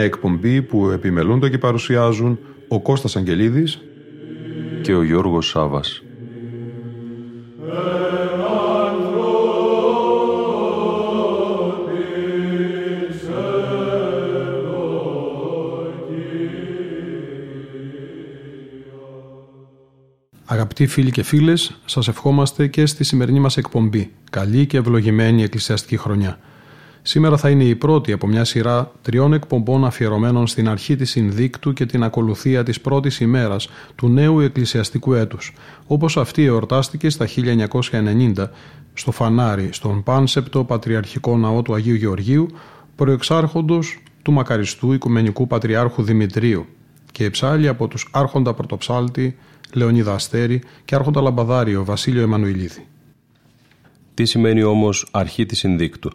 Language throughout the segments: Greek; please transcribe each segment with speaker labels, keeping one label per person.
Speaker 1: Μια εκπομπή που επιμελούνται και παρουσιάζουν ο Κώστας Αγγελίδης και ο Γιώργος Σάβας. Αγαπητοί φίλοι και φίλες, σας ευχόμαστε και στη σημερινή μας εκπομπή. Καλή και ευλογημένη εκκλησιαστική χρονιά. Σήμερα θα είναι η πρώτη από μια σειρά τριών εκπομπών αφιερωμένων στην αρχή της συνδίκτου και την ακολουθία της πρώτης ημέρας του νέου εκκλησιαστικού έτους, όπως αυτή εορτάστηκε στα 1990 στο Φανάρι, στον πάνσεπτο Πατριαρχικό Ναό του Αγίου Γεωργίου, προεξάρχοντος του μακαριστού Οικουμενικού Πατριάρχου Δημητρίου και εψάλει από τους Άρχοντα Πρωτοψάλτη Λεωνίδα Αστέρη και Άρχοντα Λαμπαδάριο Βασίλειο Εμμανουηλίδη.
Speaker 2: Τι σημαίνει όμως αρχή της συνδίκτου;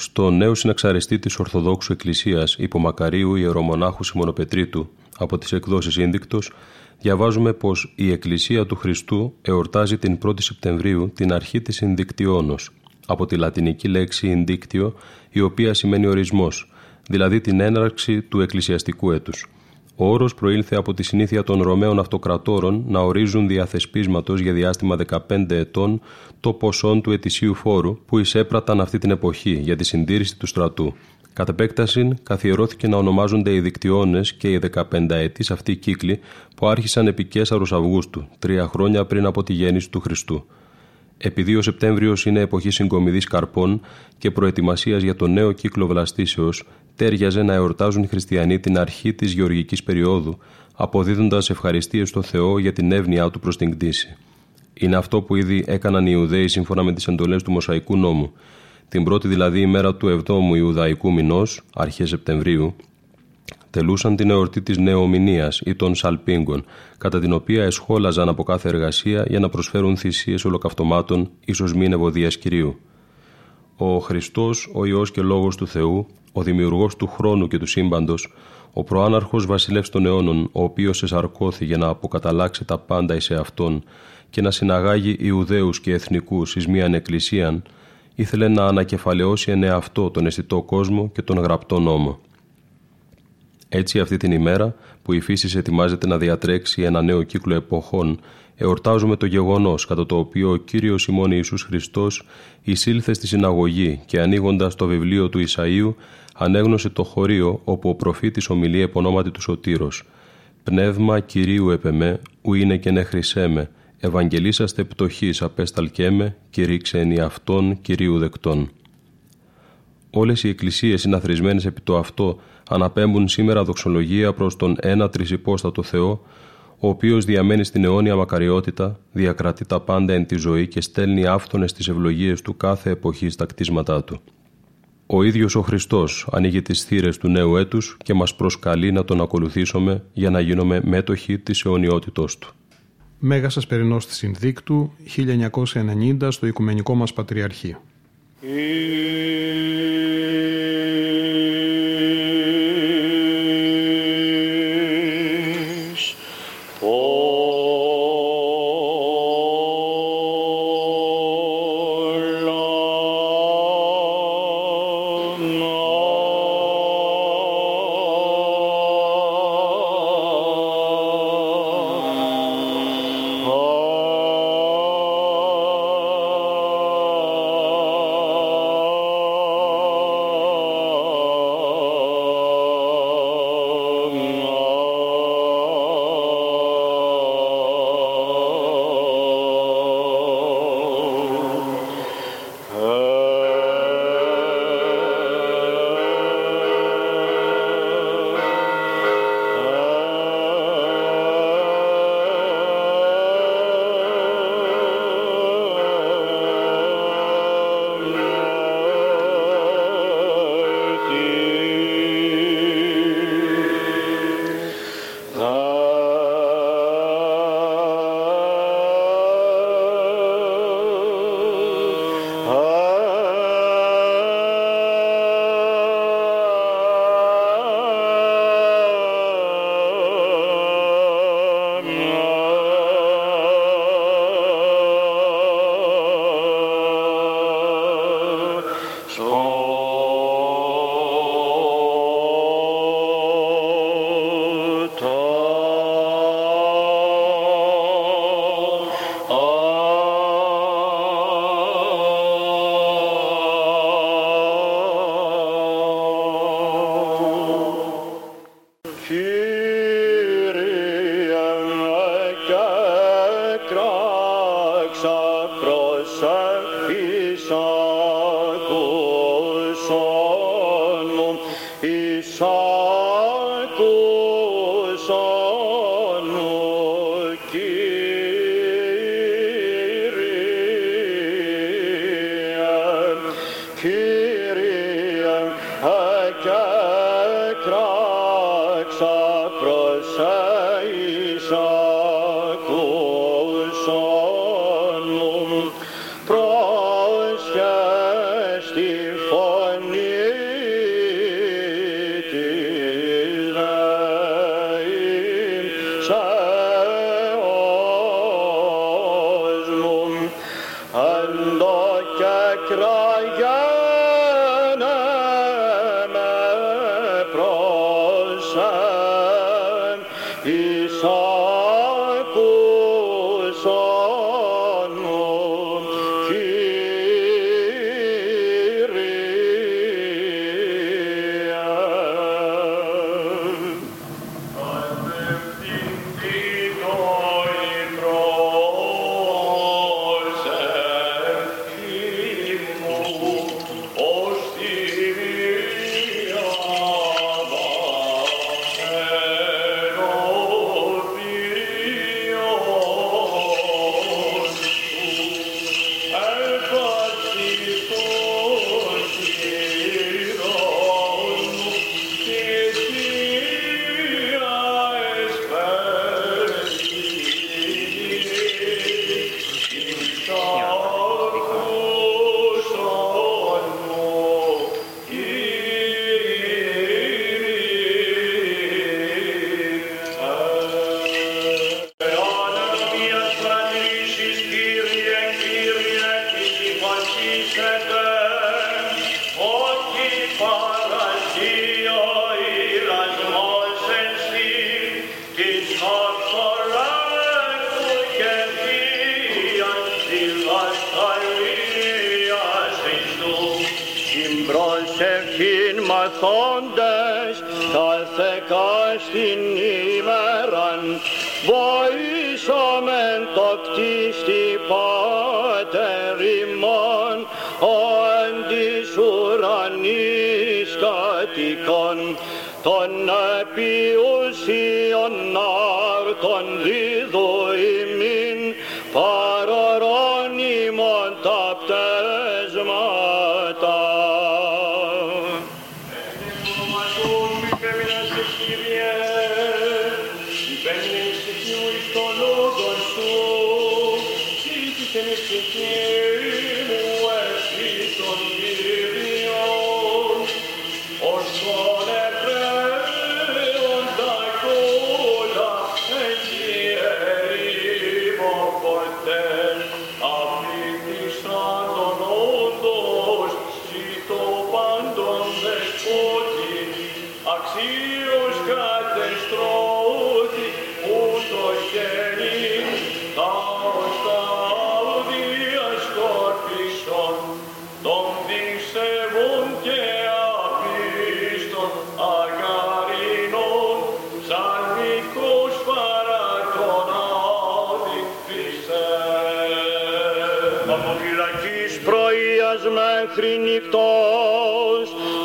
Speaker 2: Στο νέο συναξαριστή της Ορθοδόξου Εκκλησίας υπομακαρίου Ιερομονάχου Σιμωνοπετρίτου από τις εκδόσεις Ίνδικτος διαβάζουμε πως η Εκκλησία του Χριστού εορτάζει την 1η Σεπτεμβρίου την αρχή της Ινδικτιόνος από τη λατινική λέξη Ινδίκτιο η οποία σημαίνει ορισμός, δηλαδή την έναρξη του εκκλησιαστικού έτους. Ο όρος προήλθε από τη συνήθεια των Ρωμαίων Αυτοκρατόρων να ορίζουν διαθεσπίσματος για διάστημα 15 ετών το ποσό του ετησίου φόρου που εισέπραταν αυτή την εποχή για τη συντήρηση του στρατού. Κατ' επέκταση, καθιερώθηκε να ονομάζονται οι δικτυώνες και οι 15 ετή αυτοί οι κύκλοι που άρχισαν επί Κέσαρου Αυγούστου, τρία χρόνια πριν από τη γέννηση του Χριστού. Επειδή ο Σεπτέμβριος είναι εποχή συγκομιδής καρπών και προετοιμασίας για το νέο κύκλο βλαστήσεως, τέριαζε να εορτάζουν οι χριστιανοί την αρχή της γεωργικής περίοδου, αποδίδοντας ευχαριστίες στο Θεό για την εύνοιά του προς την κτήση. Είναι αυτό που ήδη έκαναν οι Ιουδαίοι σύμφωνα με τις εντολές του Μοσαϊκού νόμου. Την πρώτη δηλαδή ημέρα του 7ου Ιουδαϊκού μηνός, αρχές Σεπτεμβρίου, τελούσαν την εορτή της Νεομηνίας ή των Σαλπίγκων, κατά την οποία εσχόλαζαν από κάθε εργασία για να προσφέρουν θυσίες ολοκαυτωμάτων, ίσως μην ευωδίας κυρίου. Ο Χριστός, ο ιό και λόγος του Θεού, ο δημιουργός του χρόνου και του σύμπαντος, ο προάναρχος βασιλεύς των αιώνων, ο οποίος εσαρκώθη για να αποκαταλάξει τα πάντα εις αυτόν και να συναγάγει Ιουδαίους και εθνικούς εις μίαν εκκλησίαν, ήθελε να ανακεφαλαιώσει εν εαυτό τον αισθητό κόσμο και τον γραπτό νόμο. Έτσι αυτή την ημέρα που η φύση ετοιμάζεται να διατρέξει ένα νέο κύκλο εποχών, εορτάζουμε το γεγονός κατά το οποίο ο Κύριος ημών Ιησούς Χριστός εισήλθε στη συναγωγή και ανοίγοντας το βιβλίο του Ισαΐου ανέγνωσε το χωρίο όπου ο προφήτης ομιλεί επωνόματι του Σωτήρος «Πνεύμα Κυρίου επεμέ, ου είναι και ναι χρυσέμε, Ευαγγελίσαστε πτωχής απέσταλκέμε, κηρύξε εν αυτόν Κυρίου δεκτών». Όλες οι εκκλησίες συναθρισμένες επί το αυτό αναπέμπουν σήμερα δοξολογία προς τον ένα τρισυπόστατο Θεό, ο οποίος διαμένει στην αιώνια μακαριότητα, διακρατεί τα πάντα εν τη ζωή και στέλνει άφθονες τις ευλογίες του κάθε εποχής στα κτίσματά του. Ο ίδιος ο Χριστός ανοίγει τις θύρες του νέου έτους και μας προσκαλεί να τον ακολουθήσουμε για να γίνουμε μέτοχοι της αιωνιότητός του.
Speaker 1: Μέγας Ασπερινός της Συνδίκτου, 1990 στο Οικουμενικό μας Πατριαρχείο.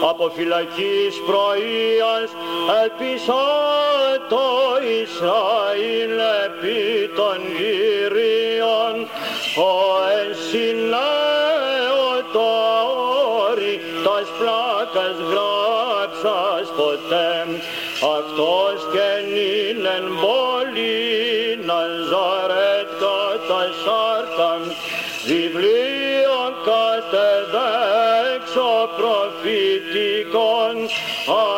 Speaker 3: Από φυλακής πρωίας ελπίσα το Ισραήλ επί των γυρίων. Ο ενσυνέω το όρι τας πλάκας γράψας ποτέ. Αυτός και νύν πόλη προφητικών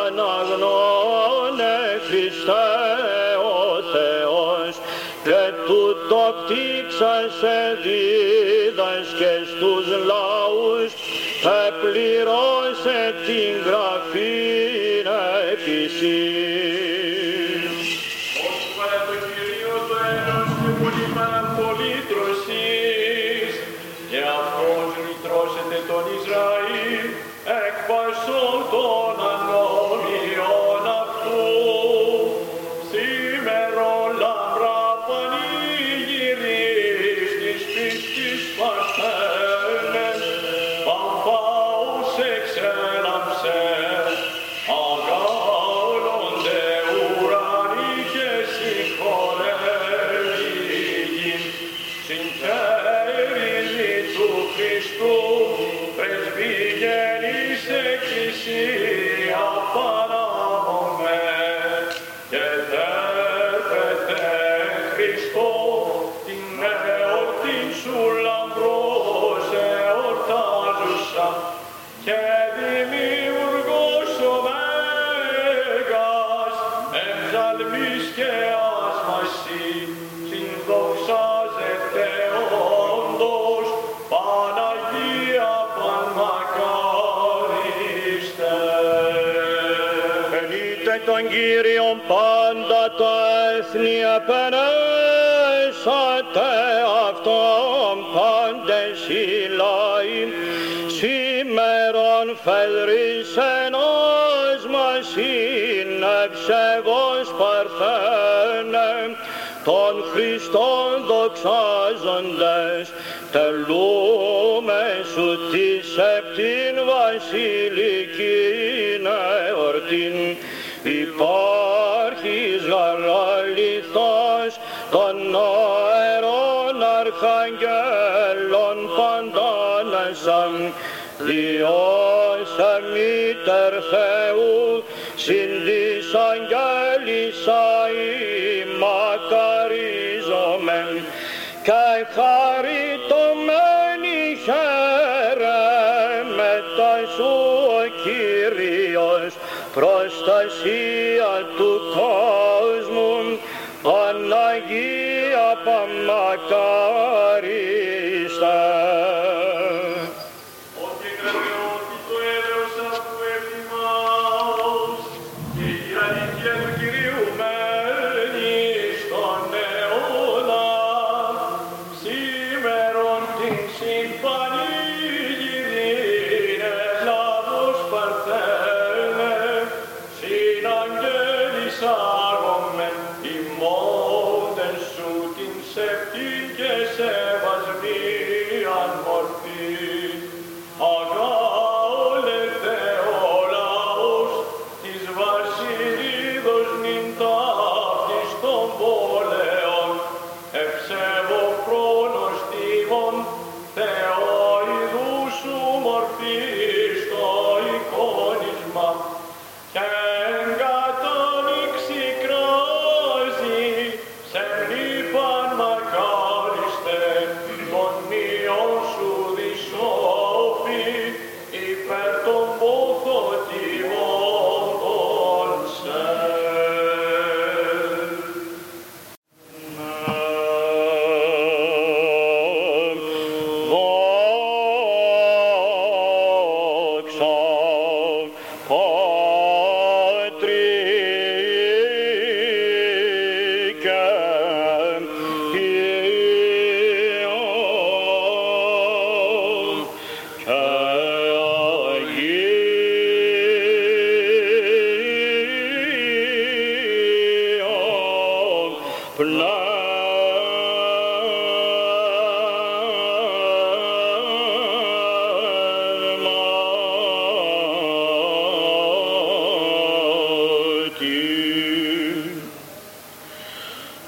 Speaker 3: αναγνώνε Χριστέ ο Θεός και τούτο κτήξασε δίδασκε στους λαούς επληρώσε την γραφή
Speaker 4: απερέσατε αυτόν πάντες οι λαοί, σήμερον φεδρής ενός μας είναι ψευός παρθένε, των Χριστών δοξάζοντες, τελούμε σου τις επτήν βασιλική εορτήν, Υιόσα Μήτερ Θεού, συνδύς αγγέλισσα μακαρίζομεν και χαριτωμένη χαίρεμετα σου ο Κύριος, προστασία του κόσμου, Παναγία
Speaker 3: Παμακά.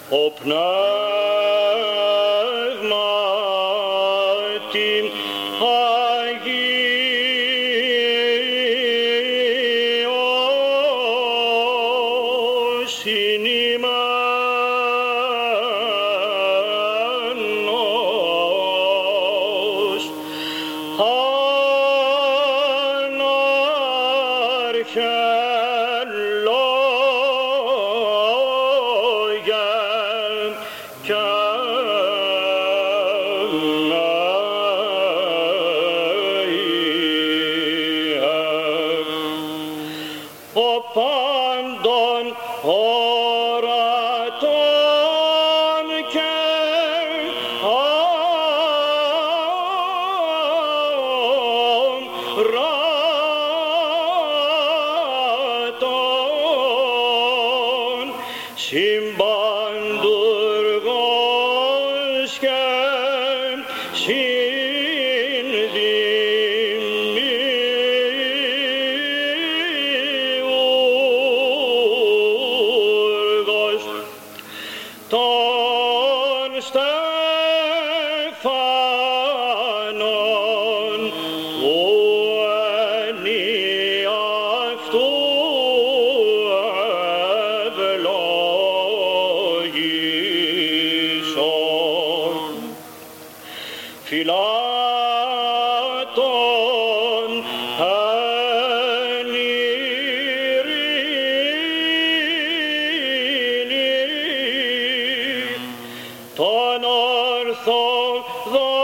Speaker 3: Open up.
Speaker 5: all the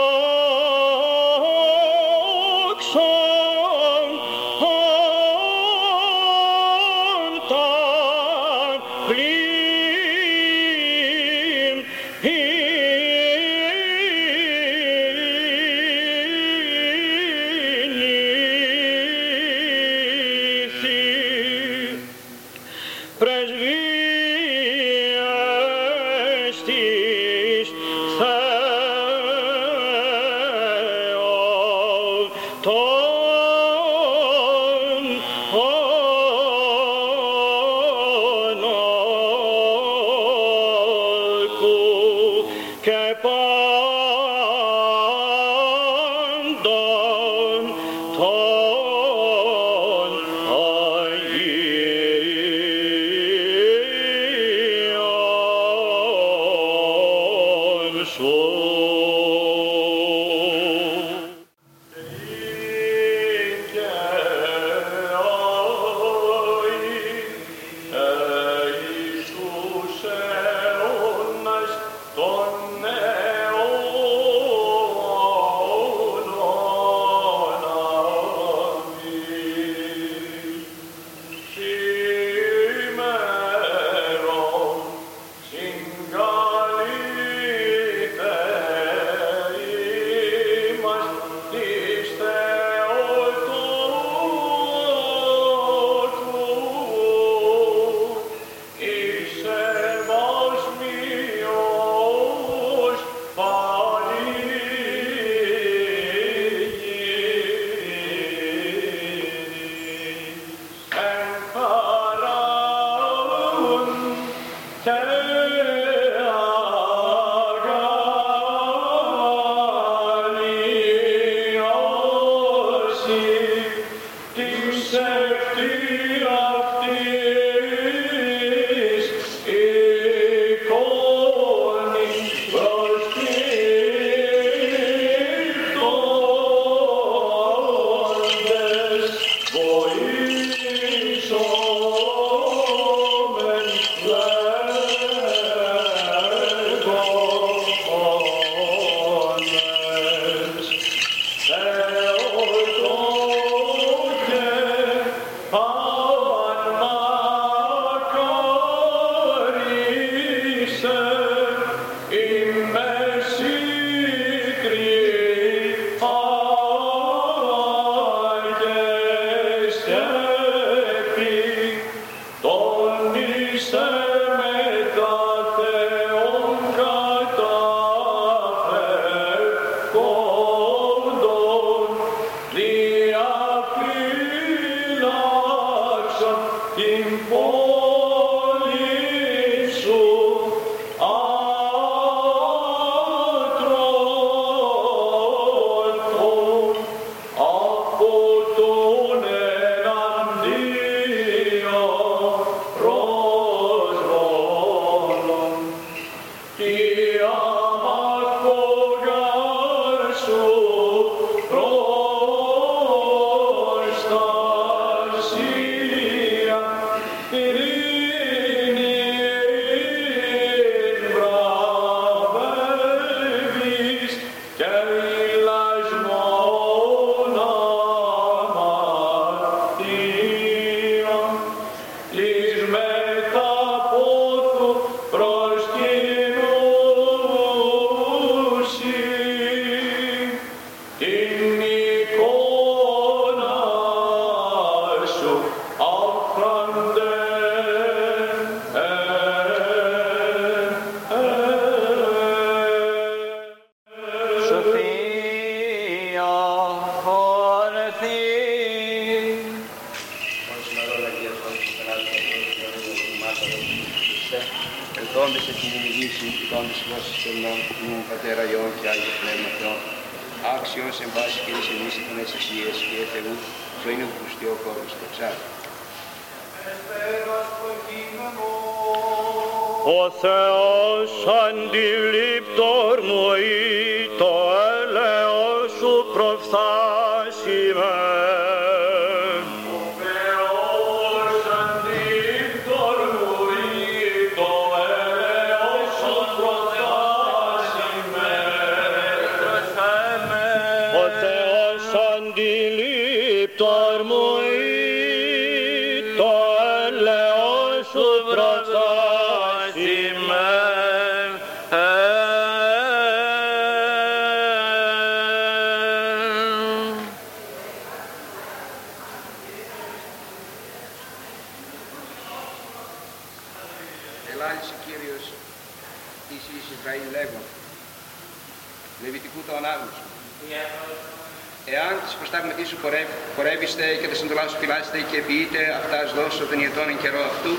Speaker 5: προστάγματί σου πορεύεστε και τα συντολά σου φυλάστε και ποιείτε αυτά δώσω τον ιετών εν καιρό αυτού.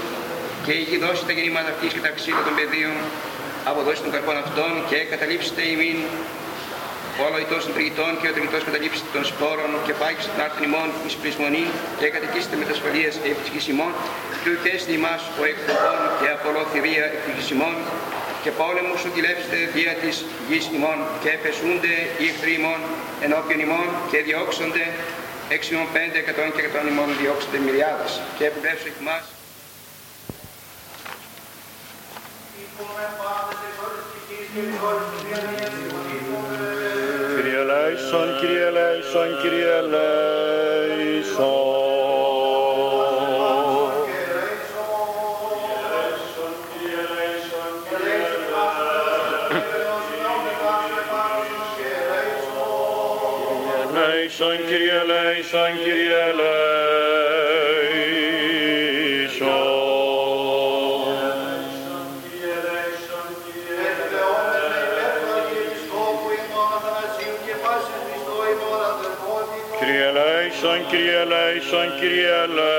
Speaker 5: Και η γη δώσει τα γεννήματα αυτής και τα ξύλα των πεδίων αποδώσει των καρπών αυτών και καταλήψετε ημίν. Όλο ητός των τριγητών και ο τριγητός καταλήψετε των σπόρων και πάγιστε τον άρθρο ημών εις πρισμονή και κατοικήσετε με τα ασφαλείας επί της γης ημών. Και ουκέστη ημάς ο εκθροπών και απολό θηρία επί της ημών και πόλεμους οδηλεύστε δια της γης ημών και πεσούνται οι εχθροί ημών ενώπιον ημών και διώξονται. Εξ ημών πέντε εκατόν και εκατόν ημών διώξονται μιλιάδες και επιβλέψω εκ μας.
Speaker 6: Kyrie eleison, Kyrie eleison, Kyrie eleison. και
Speaker 5: η Ελλάδα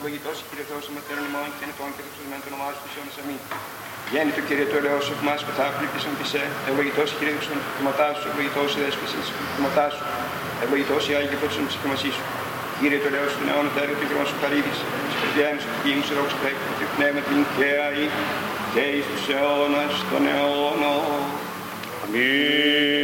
Speaker 5: ευλογητός η Κύριε Θεός μετέρων ημών και είναι τον και δοξασμένο το όνομά σου της αιώνας αμήν. Γέννη του Κύριε του ελαιός εκ μας που θα πλήπτησαν πισέ, ευλογητός η Κύριε του κτήματά σου, ευλογητός η δέσπιση του κτήματά σου, ευλογητός η Άγια Φώτισον της εκκλημασής σου. Κύριε του ελαιός του νεών, τέριο του γράμμα σου χαρίδης, της παιδιάνης του γήμου σου δόξα πρέπει, του πνεύμα την και αή, και εις τους αιώνας των αιώνων.
Speaker 6: Kyrie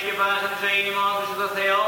Speaker 6: Krishna Bhasha Train Mother Shudasaya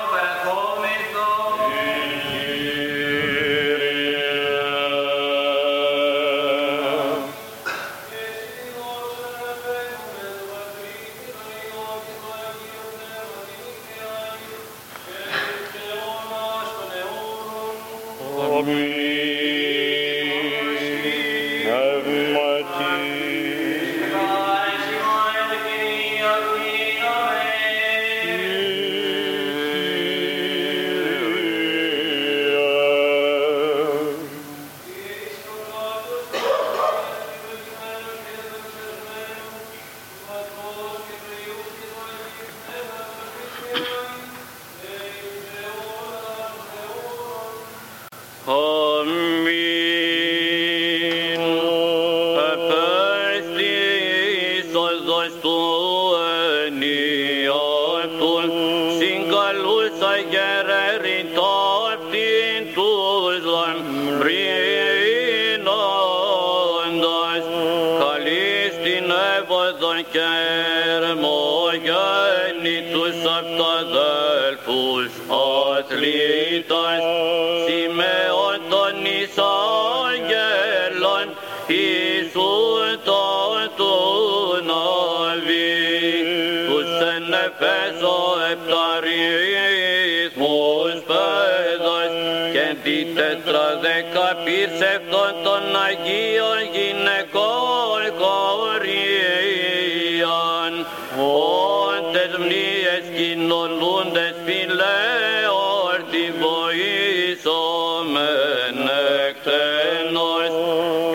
Speaker 6: megtennád.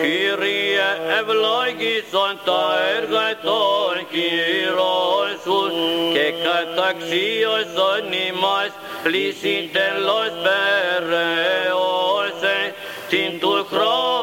Speaker 6: Kyrie evlaigison taergaton kirolsus, kekataksiosson nimas, lisiten los perreolsen, tintul kroon.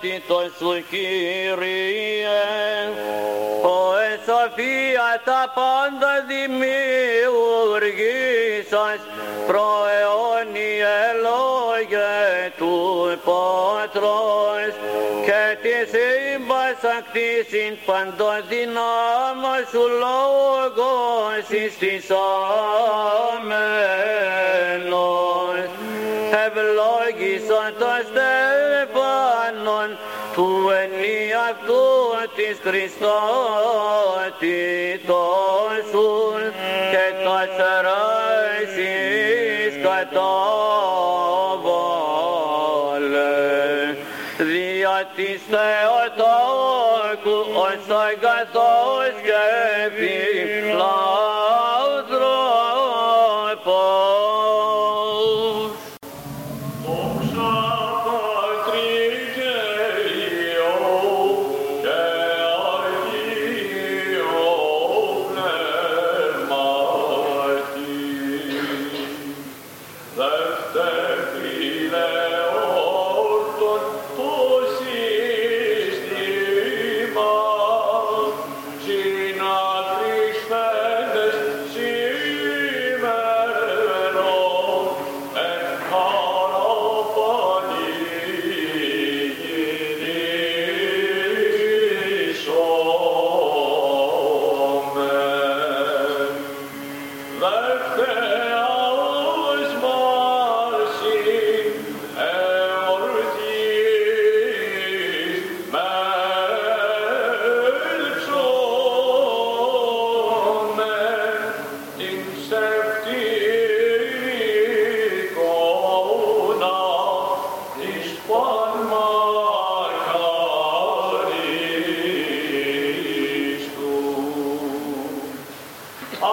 Speaker 6: Ταυτότητος Σου Κύριε, Ωε Σοφία τα πάντα δημιουργήσας, προαιώνιε λόγια του Πατρός, και τη σύμβασα κτίσιν παντός δυνάμα σου λόγος εις της αμένος. Ευλόγησον το στεφάνον του ενή αυτού της Χριστότητος σου και
Speaker 3: το
Speaker 6: σαράσις κατά. Ne ortak, ortak, ortak,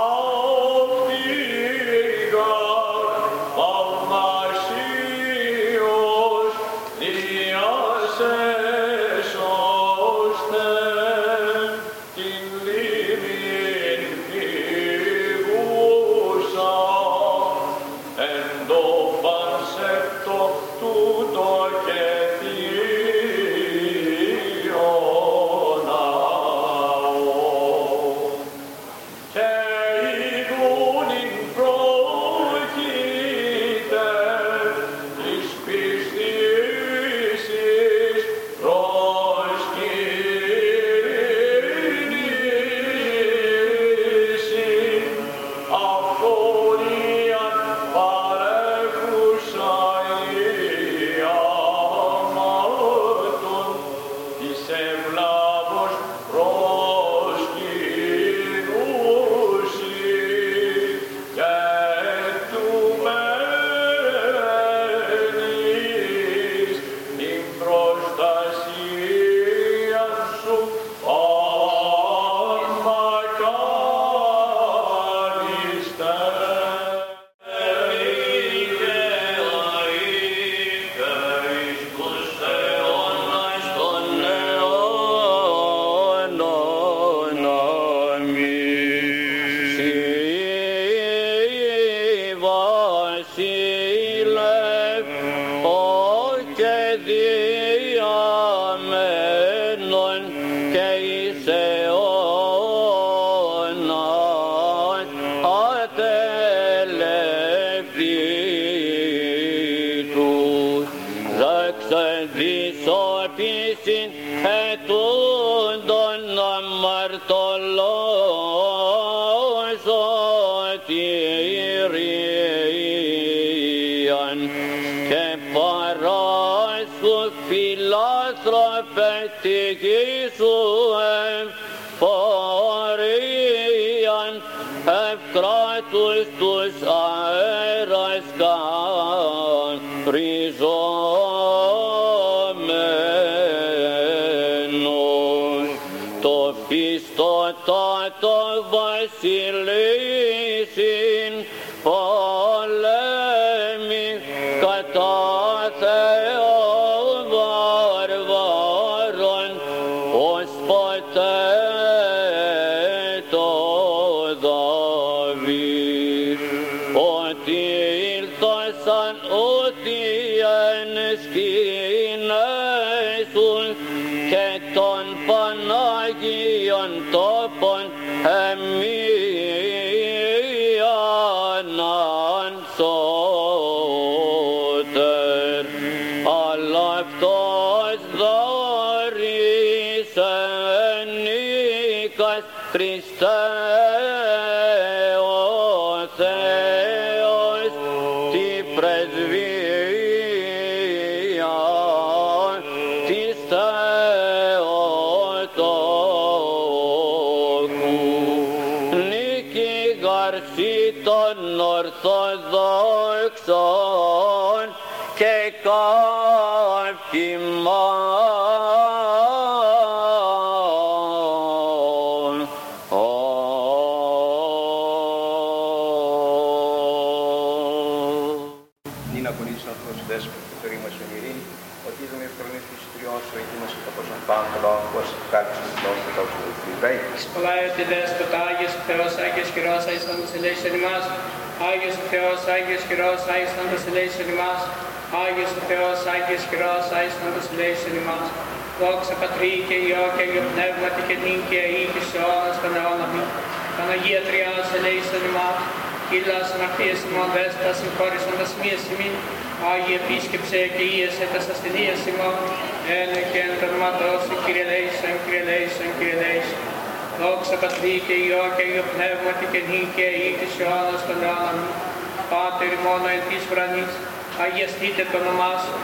Speaker 6: all Sânvitor pisin, etundon am martolor.
Speaker 3: Νίνα πονήσουν αυτός δέσπο και το ρήμα σου ειρήνη, ότι είδαμε ευκολονή του τριών σου ετοίμασε το πόσον πάνω το λόγο, πως κάλυψε το λόγο το λόγο του Ιβραίη.
Speaker 7: Σπλάει τη δέσποτα, Άγιος Θεός, Άγιος Χειρός, Άγιος Θάντος ελέησον ημάς. Άγιος Θεός, Άγιος Χειρός, Άγιος Θάντος ελέησον ημάς. Άγιος Θεός, Άγιος Χειρός, Άγιος Θάντος ελέησον ημάς. Δόξα Πατρί και Υιό και Αγιο Πνεύματι και νύν και αή και σε αιώνας των αιώνων μη. Παναγία Τριάς ελέησον ημάς. Κύλας αμαρτίας ημών δέστα συγχώρησον τας μίας ημίν. Άγιε επίσκεψε και ίεσε τας ασθενείας ημών. Ένα και εν το όνομα σου, Κύριε λέησον, Κύριε λέησον, Κύριε λέησον. Δόξα Πατρί και Υιό και Αγιο Πνεύματι και νύν και αή και σε αιώνας των αιώνων μη. Πάτερ μόνο εν της ουρανής, αγιαστείτε το όνομά σου,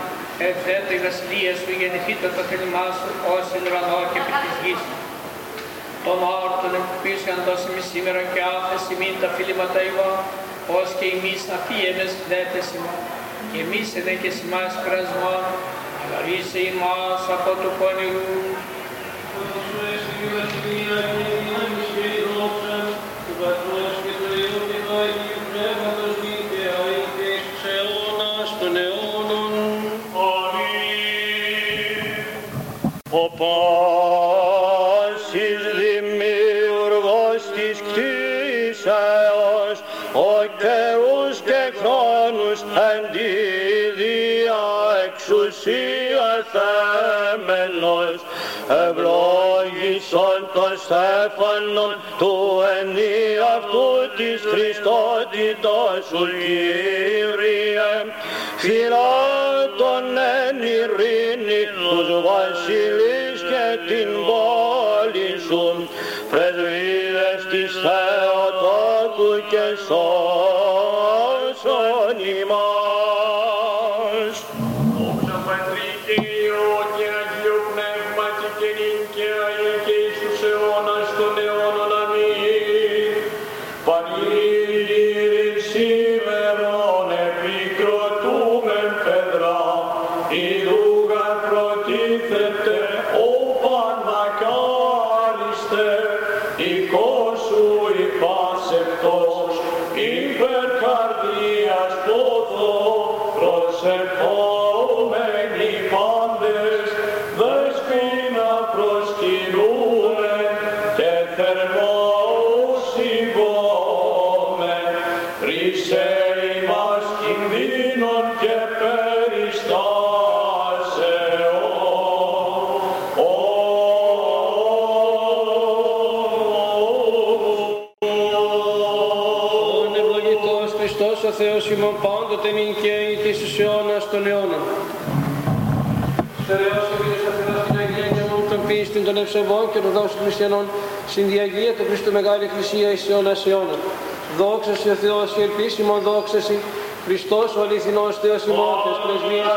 Speaker 7: Ευθέτω η βασιλεία σου, γεννηθείτε το θέλημά σου, ως εν ουρανό και επί της γης. Τον όρτον εμπλουπίσιον δώσει μη σήμερα και άφεση μην τα φίληματα ημών, ως και εμείς αφίεμες δέτες ημών. Και εμείς ενέκες ημάς κρασμόν, αλλά ρίσε ημάς από του πονηρού.
Speaker 6: Εξουσία θέμενος, ευλόγησον των στέφανων του ενιαυτού της Χριστότητος σου Κύριε, φυλάτων εν ειρήνη τους βασιλείς και την πόλη σου, πρεσβείδες της Θεοτόκου και σώσον
Speaker 7: ευσεβών και των δόσων χριστιανών, συνδιαγία του Χριστού Μεγάλη Εκκλησία εις αιώνας αιώνων.
Speaker 8: Δόξα σε ο Θεός και επίσημο δόξα σε Χριστός ο αληθινός Θεός ημών, πρεσβείες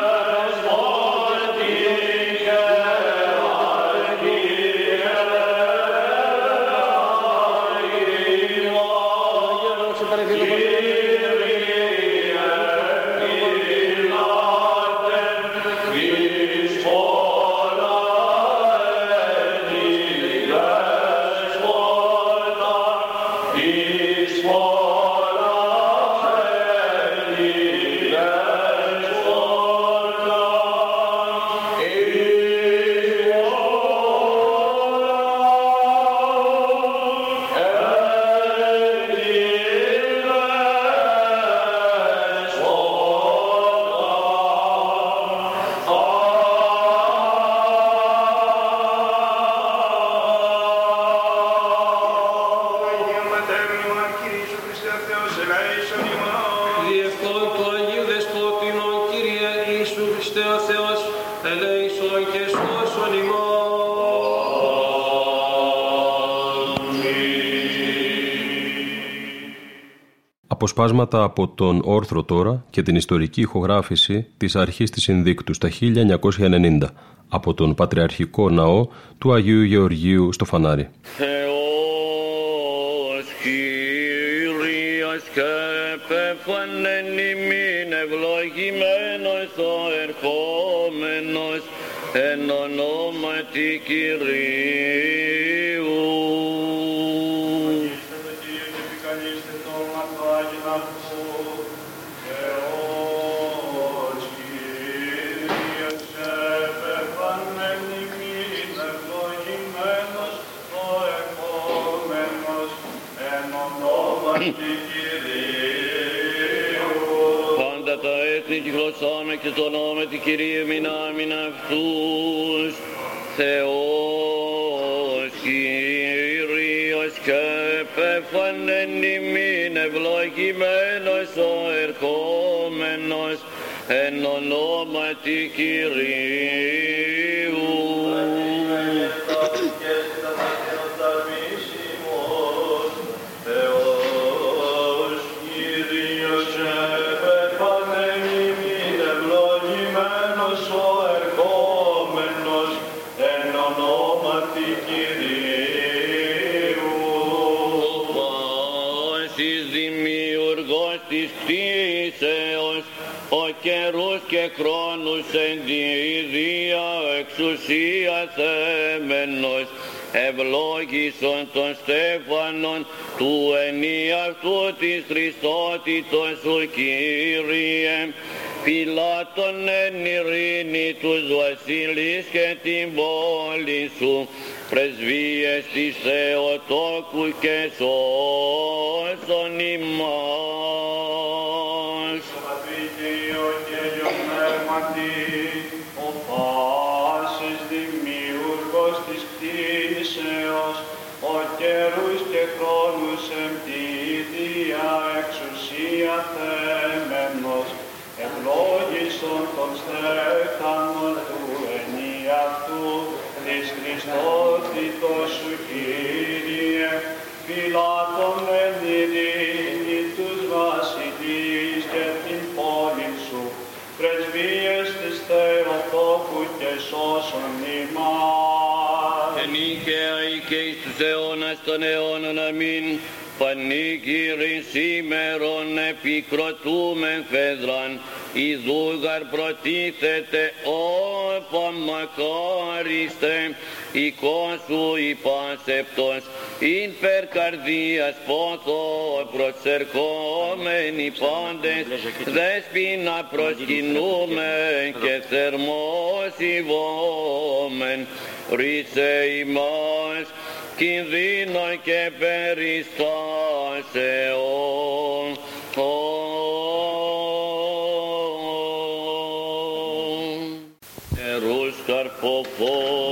Speaker 2: Αποσπάσματα από τον Όρθρο τώρα και την ιστορική ηχογράφηση της αρχής της Συνδίκτου στα 1990 από τον Πατριαρχικό Ναό του Αγίου Γεωργίου στο Φανάρι.
Speaker 6: Θεός Κύριος και πέφανεν ημίν ευλογημένος ο ερχόμενος εν ονόματι Κυρίου. Τα έθνη τη γλωσσάμε και το όνομα τη Κυρία μην άμυν αυτούς. Θεός Κύριος και πέφανεν ημίν ευλογημένος ο ερχόμενος εν ονόματι Κυρίου. Χρόνους εν τη ίδια εξουσίας θέμενος, ευλόγησον των στέφανων του ενίαυτου της Χριστότητος σου Κύριε, Πιλάτων εν ειρήνη τους βασιλείς και την πόλη σου, πρεσβείες της Θεοτόκου και σώσον ημάς.
Speaker 4: Των
Speaker 6: αιώνων αμήν, πανήγυρι σήμερον επικροτούμεν φέδραν, η δούγαρ προτίθεται όπα μακάριστε, εικόσου υπάσεπτος, ειν περ καρδίας πόθο προσερχόμενοι πάντες, δέσποινα προσκυνούμεν και θερμός ηβόμεν, ρίσε ημάς, κινδύνο και περιστάσεων. Ερούς καρποφόρους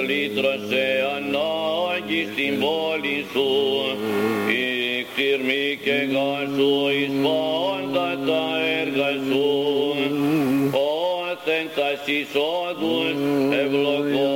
Speaker 6: λύτρωσε ανάγκη στην πόλη σου, η ξηρμή και γάσου εις πάντα τα έργα σου,
Speaker 4: όσεν τας εισόδους ευλογώ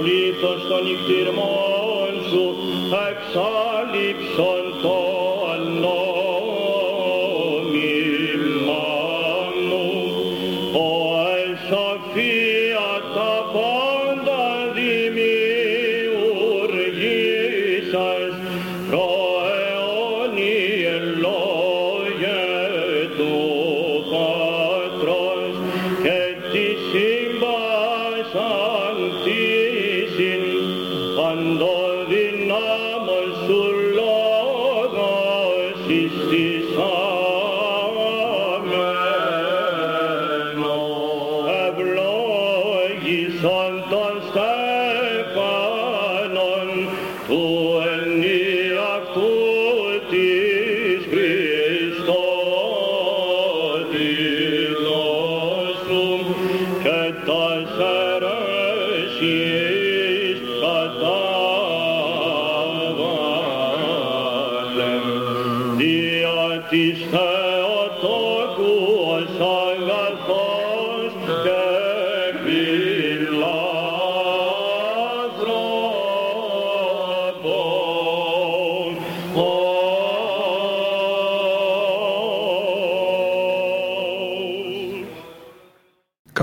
Speaker 4: conflitos, to nikdy moc.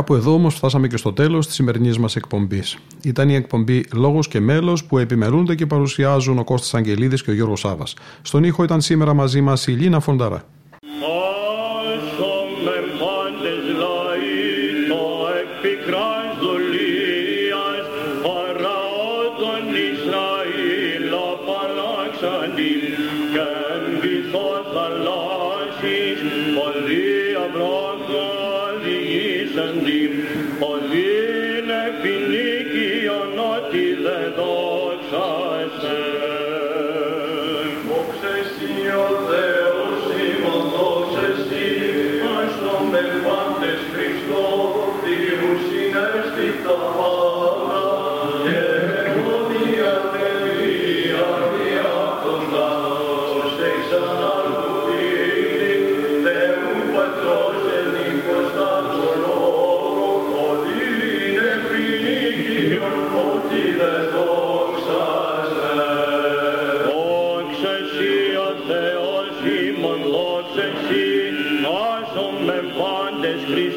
Speaker 1: Κάπου εδώ όμως φτάσαμε και στο τέλος της σημερινής μας εκπομπής. Ήταν η εκπομπή Λόγος και Μέλος που επιμερούνται και παρουσιάζουν ο Κώστας Αγγελίδης και ο Γιώργος Σάβας. Στον ήχο ήταν σήμερα μαζί μας η Λίνα Φονταρά.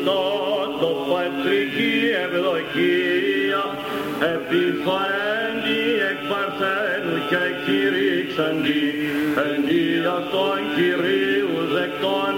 Speaker 9: Χριστό το
Speaker 4: πατρική ευδοκία επιφορέντη εκ παρθένου και κηρύξαντη εν
Speaker 9: των Κυρίους
Speaker 4: δεκτών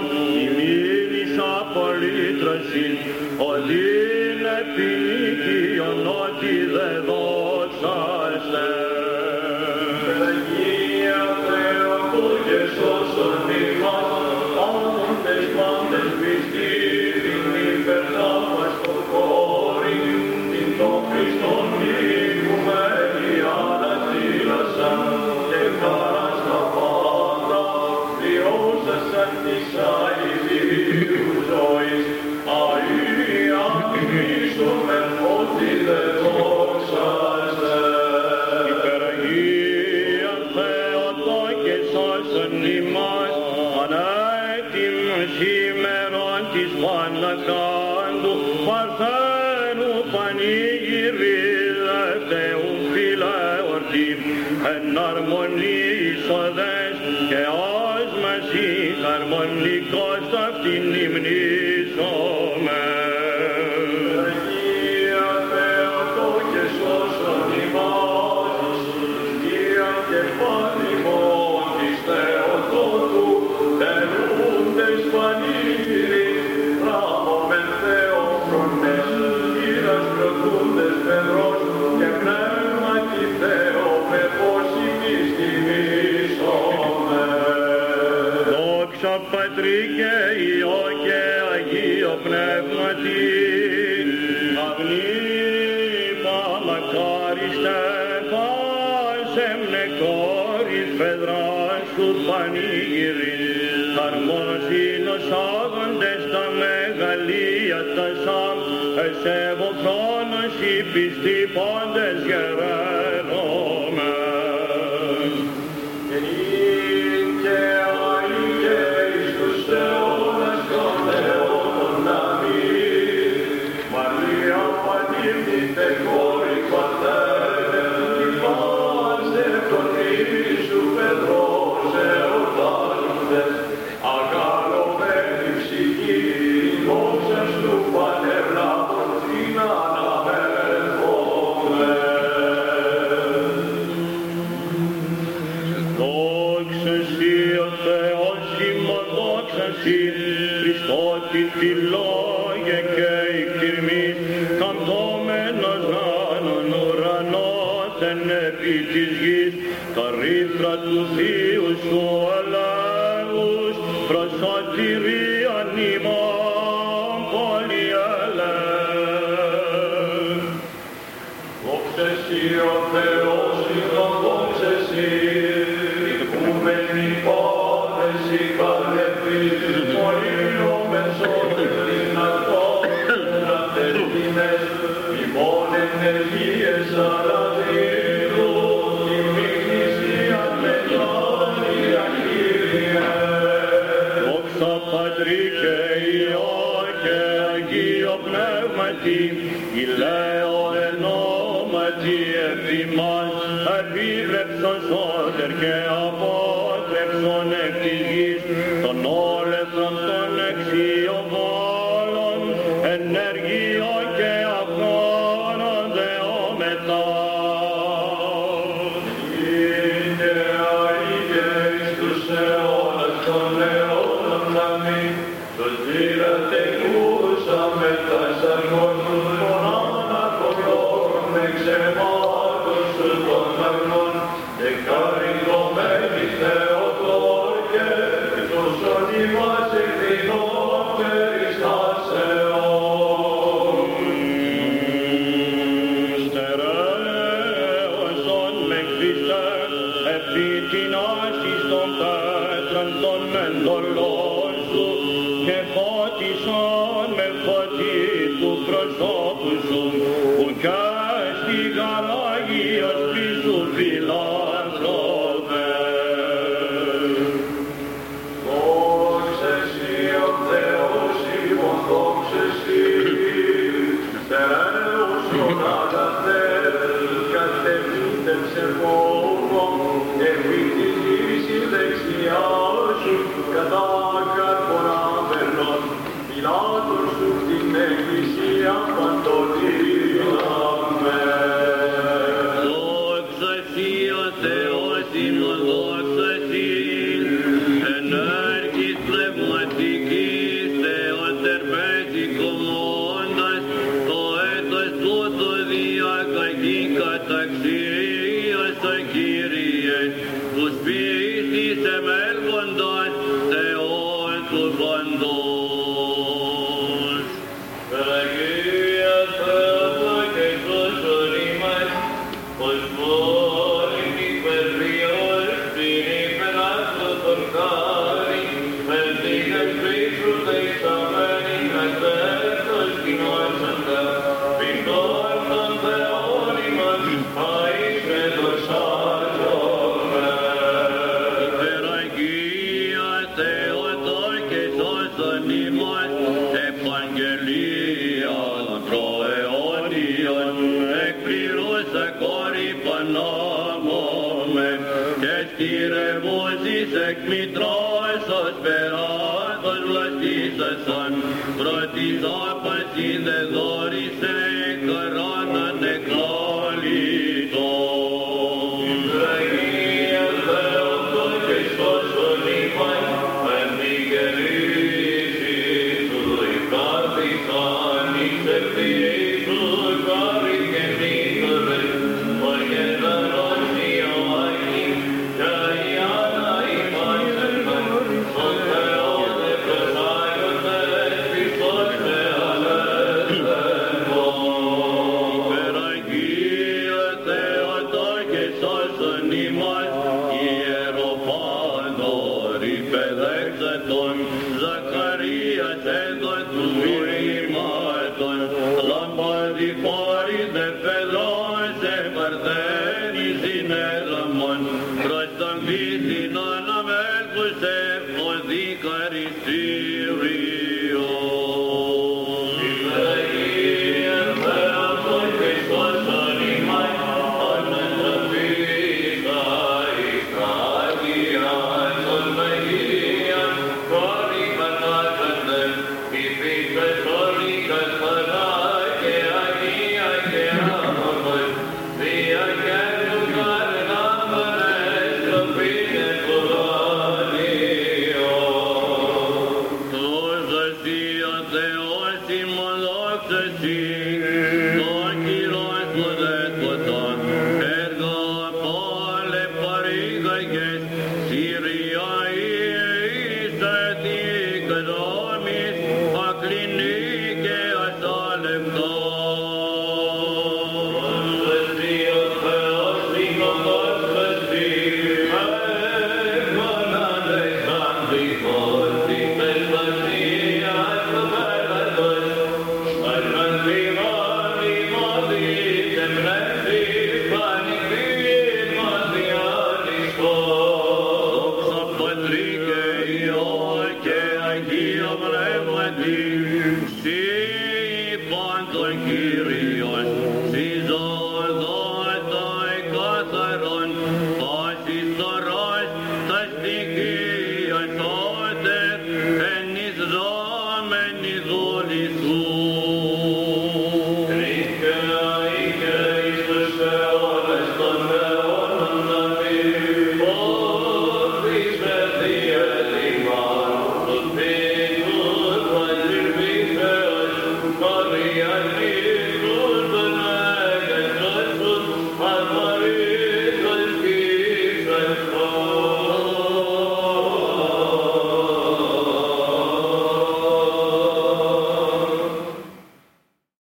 Speaker 4: Πατρί και Υιό και Αγίο Πνεύματι, αυνή παλακάριστε πάσε μνεκόρις φεδράς σου πανηγυρί, θαρμόσιν ως άγοντες τα μεγαλεία τα σαν, έσεβο χρόνος οι πιστοί
Speaker 6: πάντες γερά,